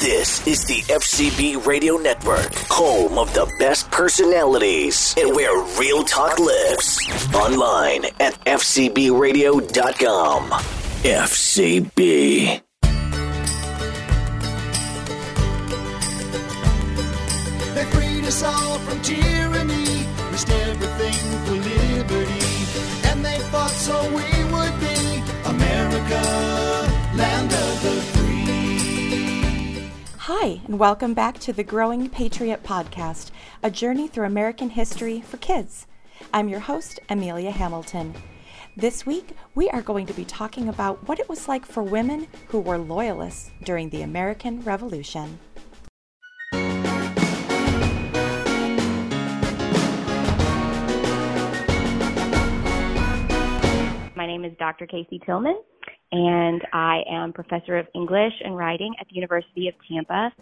This is the FCB Radio Network, home of the best personalities and where real talk lives. Online at FCBRadio.com. FCB. They freed us all from tyranny, risked everything for liberty, and they fought so we would be America, Hi, and welcome back to the Growing Patriot Podcast, a journey through American history for kids. I'm your host, Amelia Hamilton. This week, we are going to be talking about what it was like for women who were loyalists during the American Revolution. My name is Dr. Kacy Tillman, and I am professor of English and writing at the University of Tampa,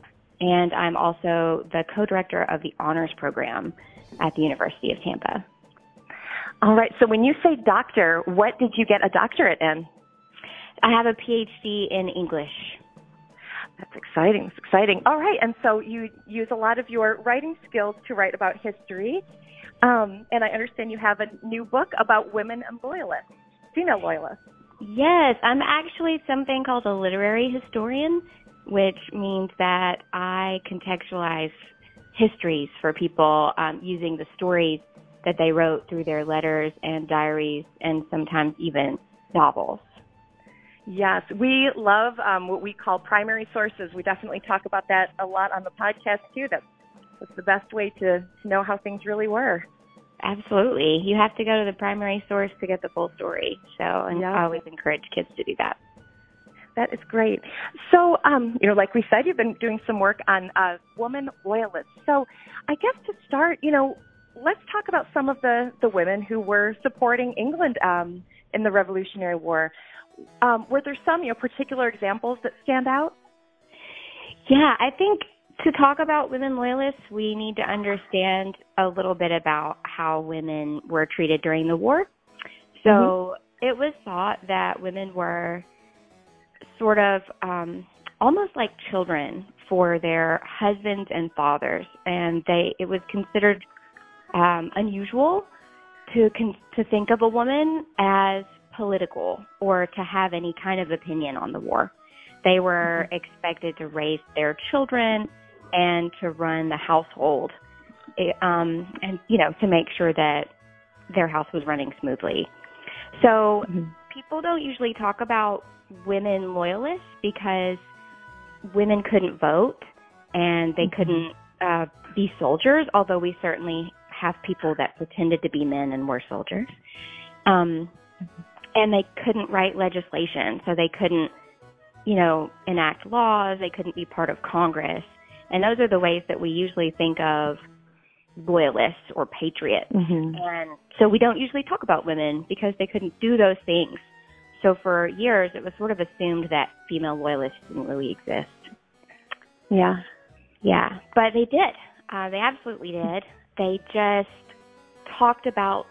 and I'm also the co-director of the honors program at the University of Tampa. All right. So when you say doctor, what did you get a doctorate in? I have a PhD in English. That's exciting. It's exciting. All right. And so you use a lot of your writing skills to write about history. Um, and I understand you have a new book about women and loyalists, female loyalists. Yes, I'm actually something called a literary historian, which means that I contextualize histories for people um, using the stories that they wrote through their letters and diaries and sometimes even novels. Yes, we love um, what we call primary sources. We definitely talk about that a lot on the podcast too. That's, that's the best way to, to know how things really were. Absolutely. You have to go to the primary source to get the full story. So, and Yeah. I always encourage kids to do that. That is great. So, um, you know, like we said, you've been doing some work on uh, woman loyalists. So, I guess to start, you know, let's talk about some of the the women who were supporting England um, in the Revolutionary War. Um, were there some, you know, particular examples that stand out? Yeah, I think to talk about women loyalists, we need to understand a little bit about how women were treated during the war. So it was thought that women were sort of um, almost like children for their husbands and fathers, and they it was considered um, unusual to con- to think of a woman as political or to have any kind of opinion on the war. They were expected to raise their children and to run the household, eh, um, and you know to make sure that their house was running smoothly. So people don't usually talk about women loyalists because women couldn't vote and they couldn't uh, be soldiers. Although we certainly have people that pretended to be men and were soldiers. Um, and they couldn't write legislation, so they couldn't, you know, enact laws. They couldn't be part of Congress, and those are the ways that we usually think of loyalists or patriots. And so we don't usually talk about women because they couldn't do those things. So for years, it was sort of assumed that female loyalists didn't really exist. Yeah. Yeah, but they did. Uh, they absolutely did. They just talked about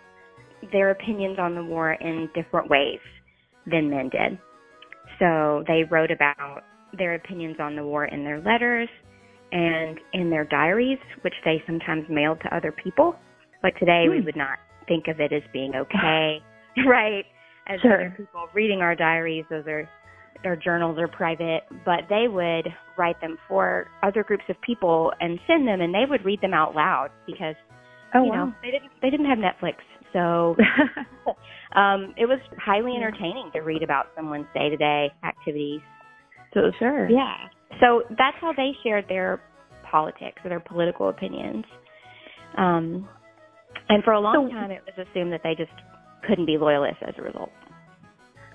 their opinions on the war in different ways than men did. So they wrote about their opinions on the war in their letters and in their diaries, which they sometimes mailed to other people. But today, we would not think of it as being okay, right? As Sure. other people reading our diaries, those are our journals are private, but they would write them for other groups of people and send them, and they would read them out loud because Oh, you know they didn't they didn't have Netflix, so um, it was highly entertaining to read about someone's day to day activities. so sure. Yeah, so that's how they shared their politics or their political opinions. Um, and for a long So- time, it was assumed that they just couldn't be loyalists as a result.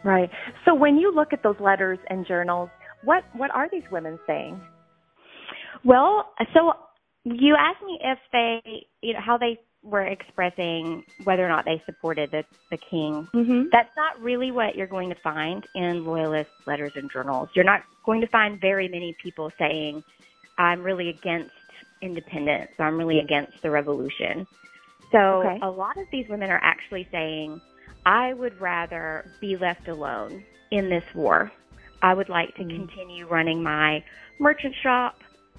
Right. So when you look at those letters and journals, what what are these women saying? Well, so you asked me if they, you know, how they were expressing whether or not they supported the, the king. Mm-hmm. That's not really what you're going to find in loyalist letters and journals. You're not going to find very many people saying, I'm really against independence, I'm really against the revolution. So Okay. a lot of these women are actually saying, I would rather be left alone in this war I would like to continue running my merchant shop,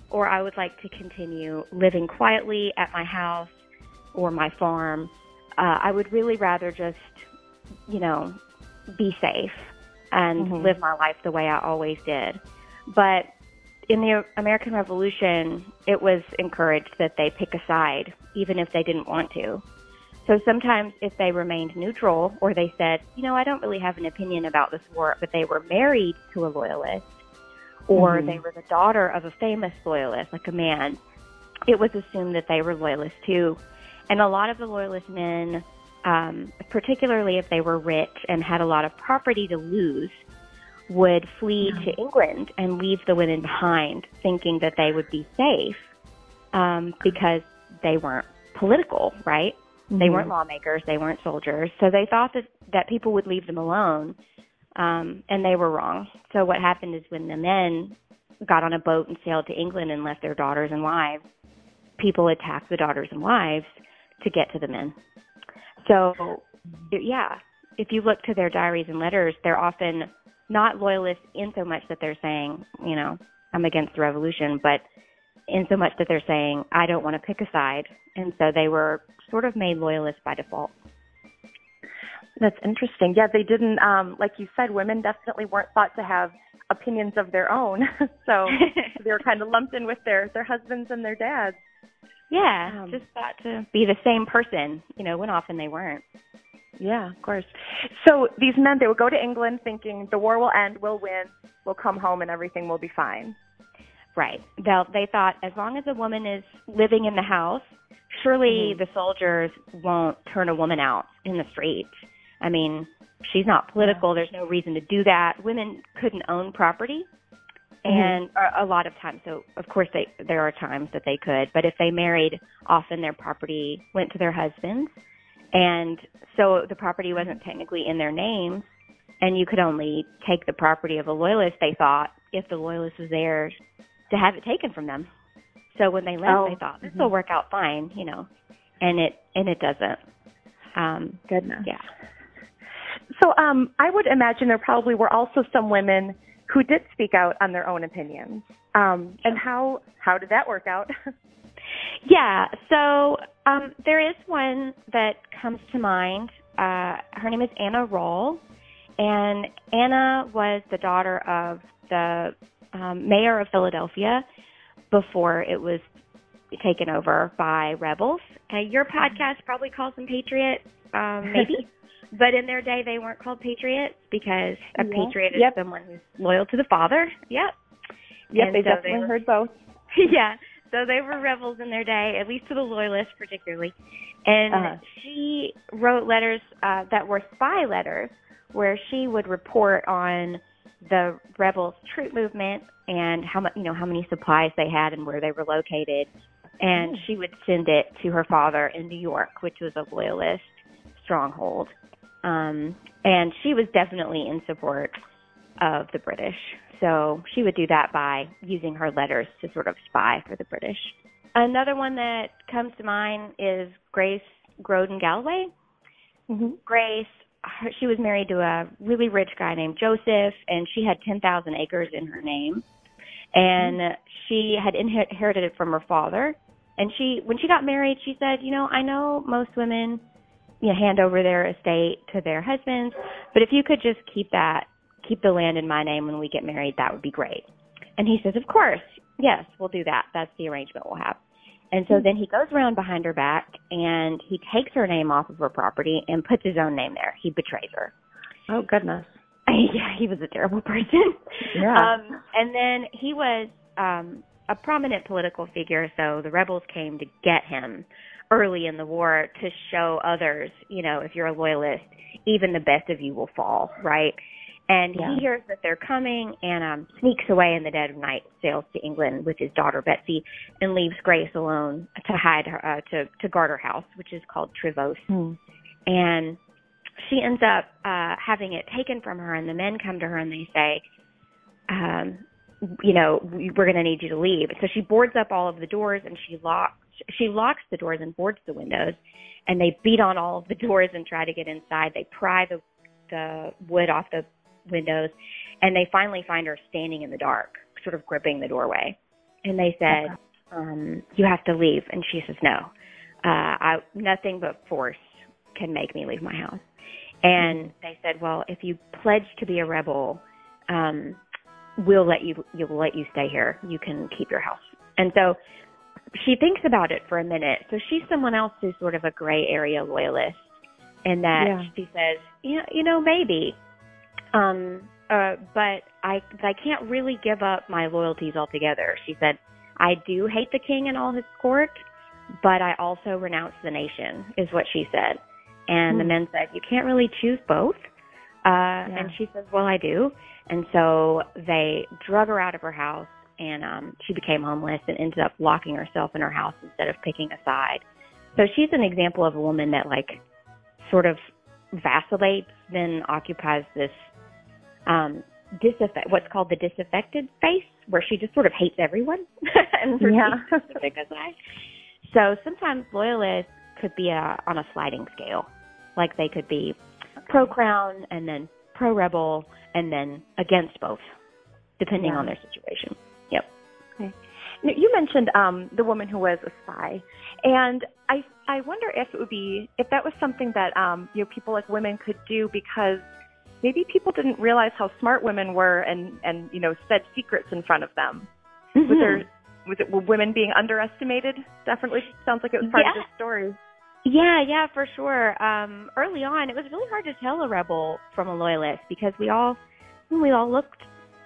or I would like to continue living quietly at my house or my farm. Uh, I would really rather just, you know, be safe and Mhm. live my life the way I always did. But in the American Revolution, it was encouraged that they pick a side, even if they didn't want to. So sometimes, if they remained neutral or they said, you know, I don't really have an opinion about this war, but they were married to a loyalist or Mhm. they were the daughter of a famous loyalist, like a man, it was assumed that they were loyalists too. And a lot of the loyalist men, um, particularly if they were rich and had a lot of property to lose, would flee to England and leave the women behind, thinking that they would be safe um, because they weren't political, right? They weren't lawmakers, they weren't soldiers. So they thought that, that people would leave them alone, um, and they were wrong. So what happened is when the men got on a boat and sailed to England and left their daughters and wives, people attacked the daughters and wives to get to the men. So, yeah, if you look to their diaries and letters, they're often not loyalists in so much that they're saying, you know, I'm against the revolution, but in so much that they're saying, I don't want to pick a side. And so they were sort of made loyalists by default. That's interesting. Yeah, they didn't, um, like you said, women definitely weren't thought to have opinions of their own. so they were kind of lumped in with their, their husbands and their dads. Yeah, Um, just thought to be the same person, you know, when often they weren't. Yeah, of course. So these men, they would go to England thinking the war will end, we'll win, we'll come home, and everything will be fine. Right. They they thought as long as a woman is living in the house, surely mm-hmm. the soldiers won't turn a woman out in the street. I mean, she's not political. There's no reason to do that. Women couldn't own property, mm-hmm. and a, a lot of times. So of course they there are times that they could, but if they married, often their property went to their husbands, and so the property wasn't technically in their names. And you could only take the property of a loyalist, they thought, if the loyalist was there to have it taken from them. So when they left, Oh, they thought this will work out fine, you know, and it and it doesn't. Um, Goodness. yeah. So um, I would imagine there probably were also some women who did speak out on their own opinions. Um, and how how did that work out? Yeah. So um, there is one that comes to mind. Uh, her name is Anna Rawle, and Anna was the daughter of the um, mayor of Philadelphia before it was taken over by rebels. Uh, your podcast probably calls them patriots, um, maybe. But in their day, they weren't called patriots because a Yeah. patriot is Yep. someone who's loyal to the father. Yep. yep, And they so definitely they were- heard both. yeah. So they were rebels in their day, at least to the loyalists particularly. And Uh-huh. she wrote letters uh, that were spy letters where she would report on the rebels' troop movement and how much, you know, how many supplies they had and where they were located. And she would send it to her father in New York, which was a loyalist stronghold. Um, and she was definitely in support of the British. So she would do that by using her letters to sort of spy for the British. Another one that comes to mind is Grace Growden Galloway. hmm Grace, her, she was married to a really rich guy named Joseph, and she had 10,000 acres in her name. And she had inherited it from her father. And she, when she got married, she said, you know, I know most women, you know, hand over their estate to their husbands, but if you could just keep that, keep the land in my name when we get married, that would be great. And he says, of course, yes, we'll do that. That's the arrangement we'll have. And so then he goes around behind her back and he takes her name off of her property and puts his own name there. He betrays her. Oh goodness. yeah, he was a terrible person. Yeah. Um, and then he was um, a prominent political figure, so the rebels came to get him early in the war to show others, you know, if you're a loyalist, even the best of you will fall, right? And Yeah. he hears that they're coming and um, sneaks away in the dead of night, sails to England with his daughter Betsy, and leaves Grace alone to hide her uh, to to guard her house, which is called Trevose Hmm. and she ends up uh having it taken from her and the men come to her and they say um you know we- we're going to need you to leave so she boards up all of the doors and she locks she locks the doors and boards the windows and they beat on all of the doors and try to get inside they pry the the wood off the windows and they finally find her standing in the dark, sort of gripping the doorway. And they said, um, "You have to leave." And she says, "No, uh, I nothing but force can make me leave my house." And they said, "Well, if you pledge to be a rebel, um, we'll let you. You'll let you stay here. You can keep your house." And so she thinks about it for a minute. So she's someone else who's sort of a gray area loyalist, and that Yeah. she says, "Yeah, you know, maybe." Um, uh, but I, I can't really give up my loyalties altogether. She said, "I do hate the king and all his court, but I also renounce the nation," is what she said. And the Hmm. men said, "You can't really choose both." Uh, And she says, "Well, I do." And so they drug her out of her house, and um, she became homeless and ended up locking herself in her house instead of picking a side. So she's an example of a woman that like sort of vacillates, then occupies this um, disaffect, what's called the disaffected face, where she just sort of hates everyone and Yeah. refuses to pick a side. So sometimes loyalists could be a, on a sliding scale, like they could be pro crown and then pro rebel and then against both, depending Yeah. on their situation. Yep. Now, You mentioned um, the woman who was a spy, and I I wonder if it would be if that was something that um, you know people like women could do because maybe people didn't realize how smart women were and and you know said secrets in front of them. Was Mhm. there was it were women being underestimated? Definitely sounds like it was part of the story. Yeah, yeah, for sure. Um, early on, it was really hard to tell a rebel from a loyalist because we all we all looked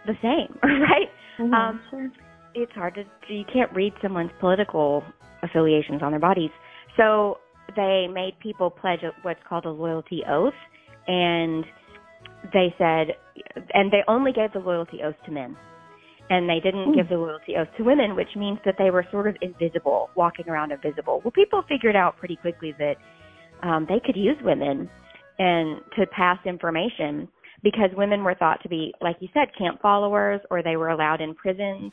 the same, right? Um, sure. it's hard to you can't read someone's political affiliations on their bodies. So they made people pledge what's called a loyalty oath, and they said, and they only gave the loyalty oath to men, and they didn't give the loyalty oath to women, which means that they were sort of invisible, walking around invisible. Well, people figured out pretty quickly that um, they could use women and to pass information because women were thought to be, like you said, camp followers, or they were allowed in prisons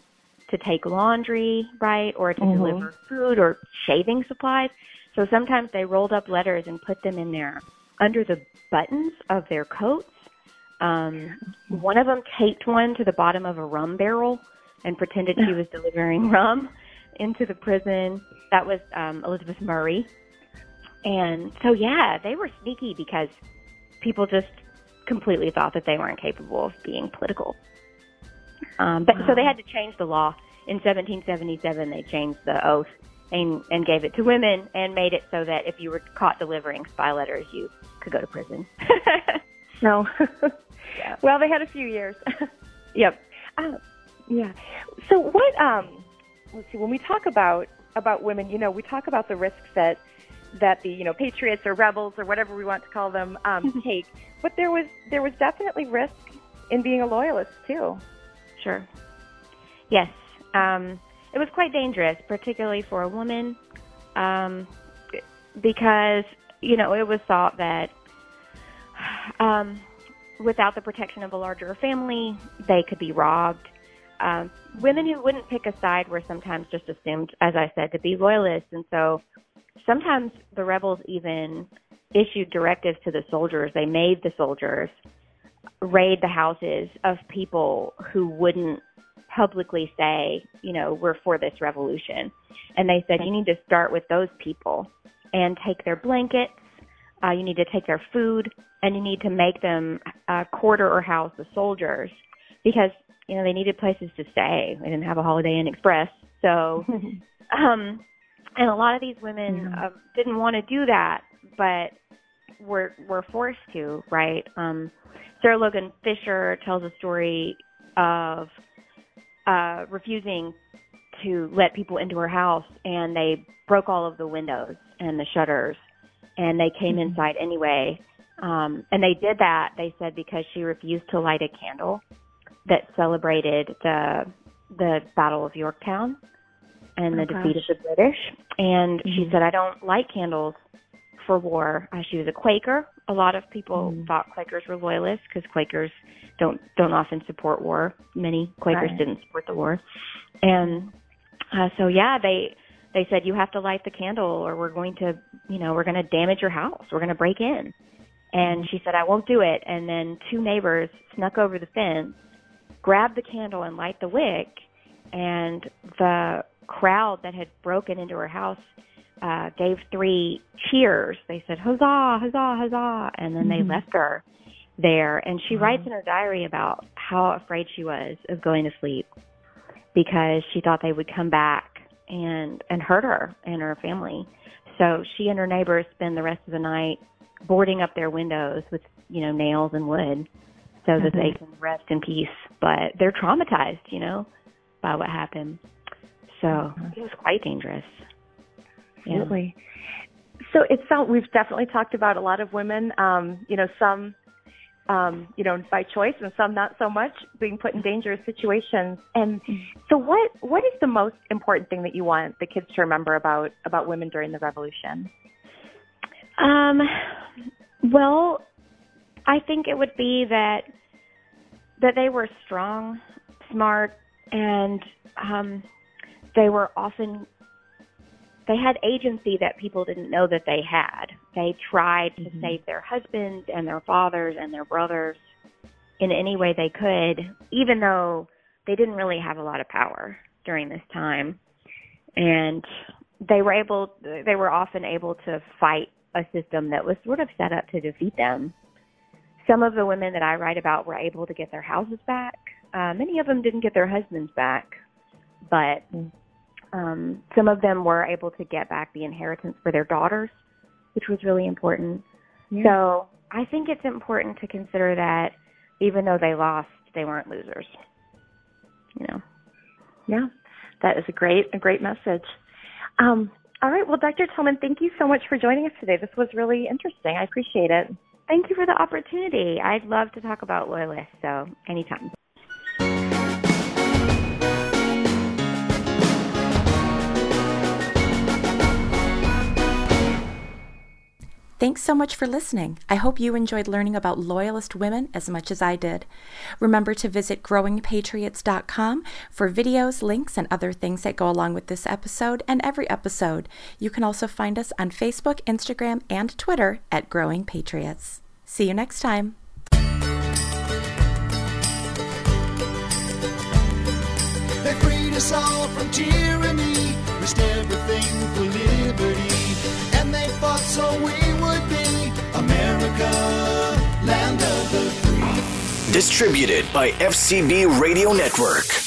to take laundry, right, or to Mhm. deliver food or shaving supplies. So sometimes they rolled up letters and put them in there under the buttons of their coats. Um, one of them taped one to the bottom of a rum barrel and pretended she was delivering rum into the prison. That was um, Elizabeth Murray. And so, yeah, they were sneaky because people just completely thought that they weren't capable of being political. Um, but so they had to change the law in 1777. They changed the oath and and gave it to women and made it so that if you were caught delivering spy letters, you could go to prison. No. Yeah. Well, they had a few years. yep. Uh, yeah. So what? Um, let's see. When we talk about about women, you know, we talk about the risks that that the you know patriots or rebels or whatever we want to call them um, take. But there was there was definitely risk in being a loyalist too. Sure. Yes. Um, it was quite dangerous, particularly for a woman, um, because you know it was thought that um, without the protection of a larger family, they could be robbed. Um, women who wouldn't pick a side were sometimes just assumed, as I said, to be loyalists, and so sometimes the rebels even issued directives to the soldiers. They made the soldiers raid the houses of people who wouldn't publicly say, you know, we're for this revolution. And they said, you need to start with those people and take their blankets, uh, you need to take their food, and you need to make them uh, quarter or house the soldiers because, you know, they needed places to stay. They didn't have a Holiday Inn Express. So, um, and a lot of these women Yeah. um, didn't want to do that, but were were forced to, right? Um, Sarah Logan Fisher tells a story of uh, refusing to let people into her house, and they broke all of the windows and the shutters, and they came inside anyway. Um, and they did that, they said, because she refused to light a candle that celebrated the the Battle of Yorktown and the Oh, defeat of the British. And she Mhm. said, I don't light candles for war. Uh, she was a Quaker. A lot of people Mm. thought Quakers were loyalists because Quakers don't don't often support war. Many Quakers Right. didn't support the war, and uh, so yeah, they they said you have to light the candle or we're going to you know we're going to damage your house. We're going to break in. And she said I won't do it. And then two neighbors snuck over the fence grabbed the candle and light the wick, and the crowd that had broken into her house uh, gave three cheers. They said, huzzah, huzzah, huzzah. And then Mm-hmm. they left her there. And she writes in her diary about how afraid she was of going to sleep because she thought they would come back and and hurt her and her family. So she and her neighbors spend the rest of the night boarding up their windows with, you know, nails and wood so that they can rest in peace. But they're traumatized, you know, by what happened. So it was quite dangerous. Yeah. Absolutely. So it sounds we've definitely talked about a lot of women. Um, you know, some, um, you know, by choice, and some not so much, being put in dangerous situations. And so, what what is the most important thing that you want the kids to remember about about women during the revolution? Um, well, I think it would be that that they were strong, smart, and um, they were often they had agency that people didn't know that they had. They tried to save their husbands and their fathers and their brothers in any way they could, even though they didn't really have a lot of power during this time. And they were able they were often able to fight a system that was sort of set up to defeat them. Some of the women that I write about were able to get their houses back. Uh, many of them didn't get their husbands back, but um, some of them were able to get back the inheritance for their daughters, which was really important. So I think it's important to consider that even though they lost, they weren't losers. You know. Yeah, that is a great a great message. Um, all right, well, Dr. Tillman, thank you so much for joining us today. This was really interesting. I appreciate it. Thank you for the opportunity. I'd love to talk about loyalists, so anytime. Thanks so much for listening. I hope you enjoyed learning about Loyalist women as much as I did. Remember to visit growingpatriots.com for videos, links, and other things that go along with this episode and every episode. You can also find us on Facebook, Instagram, and Twitter at Growing Patriots. See you next time. They freed us all from tyranny, risked everything for liberty. And they fought so we America, land of the free. Distributed by FCB Radio Network.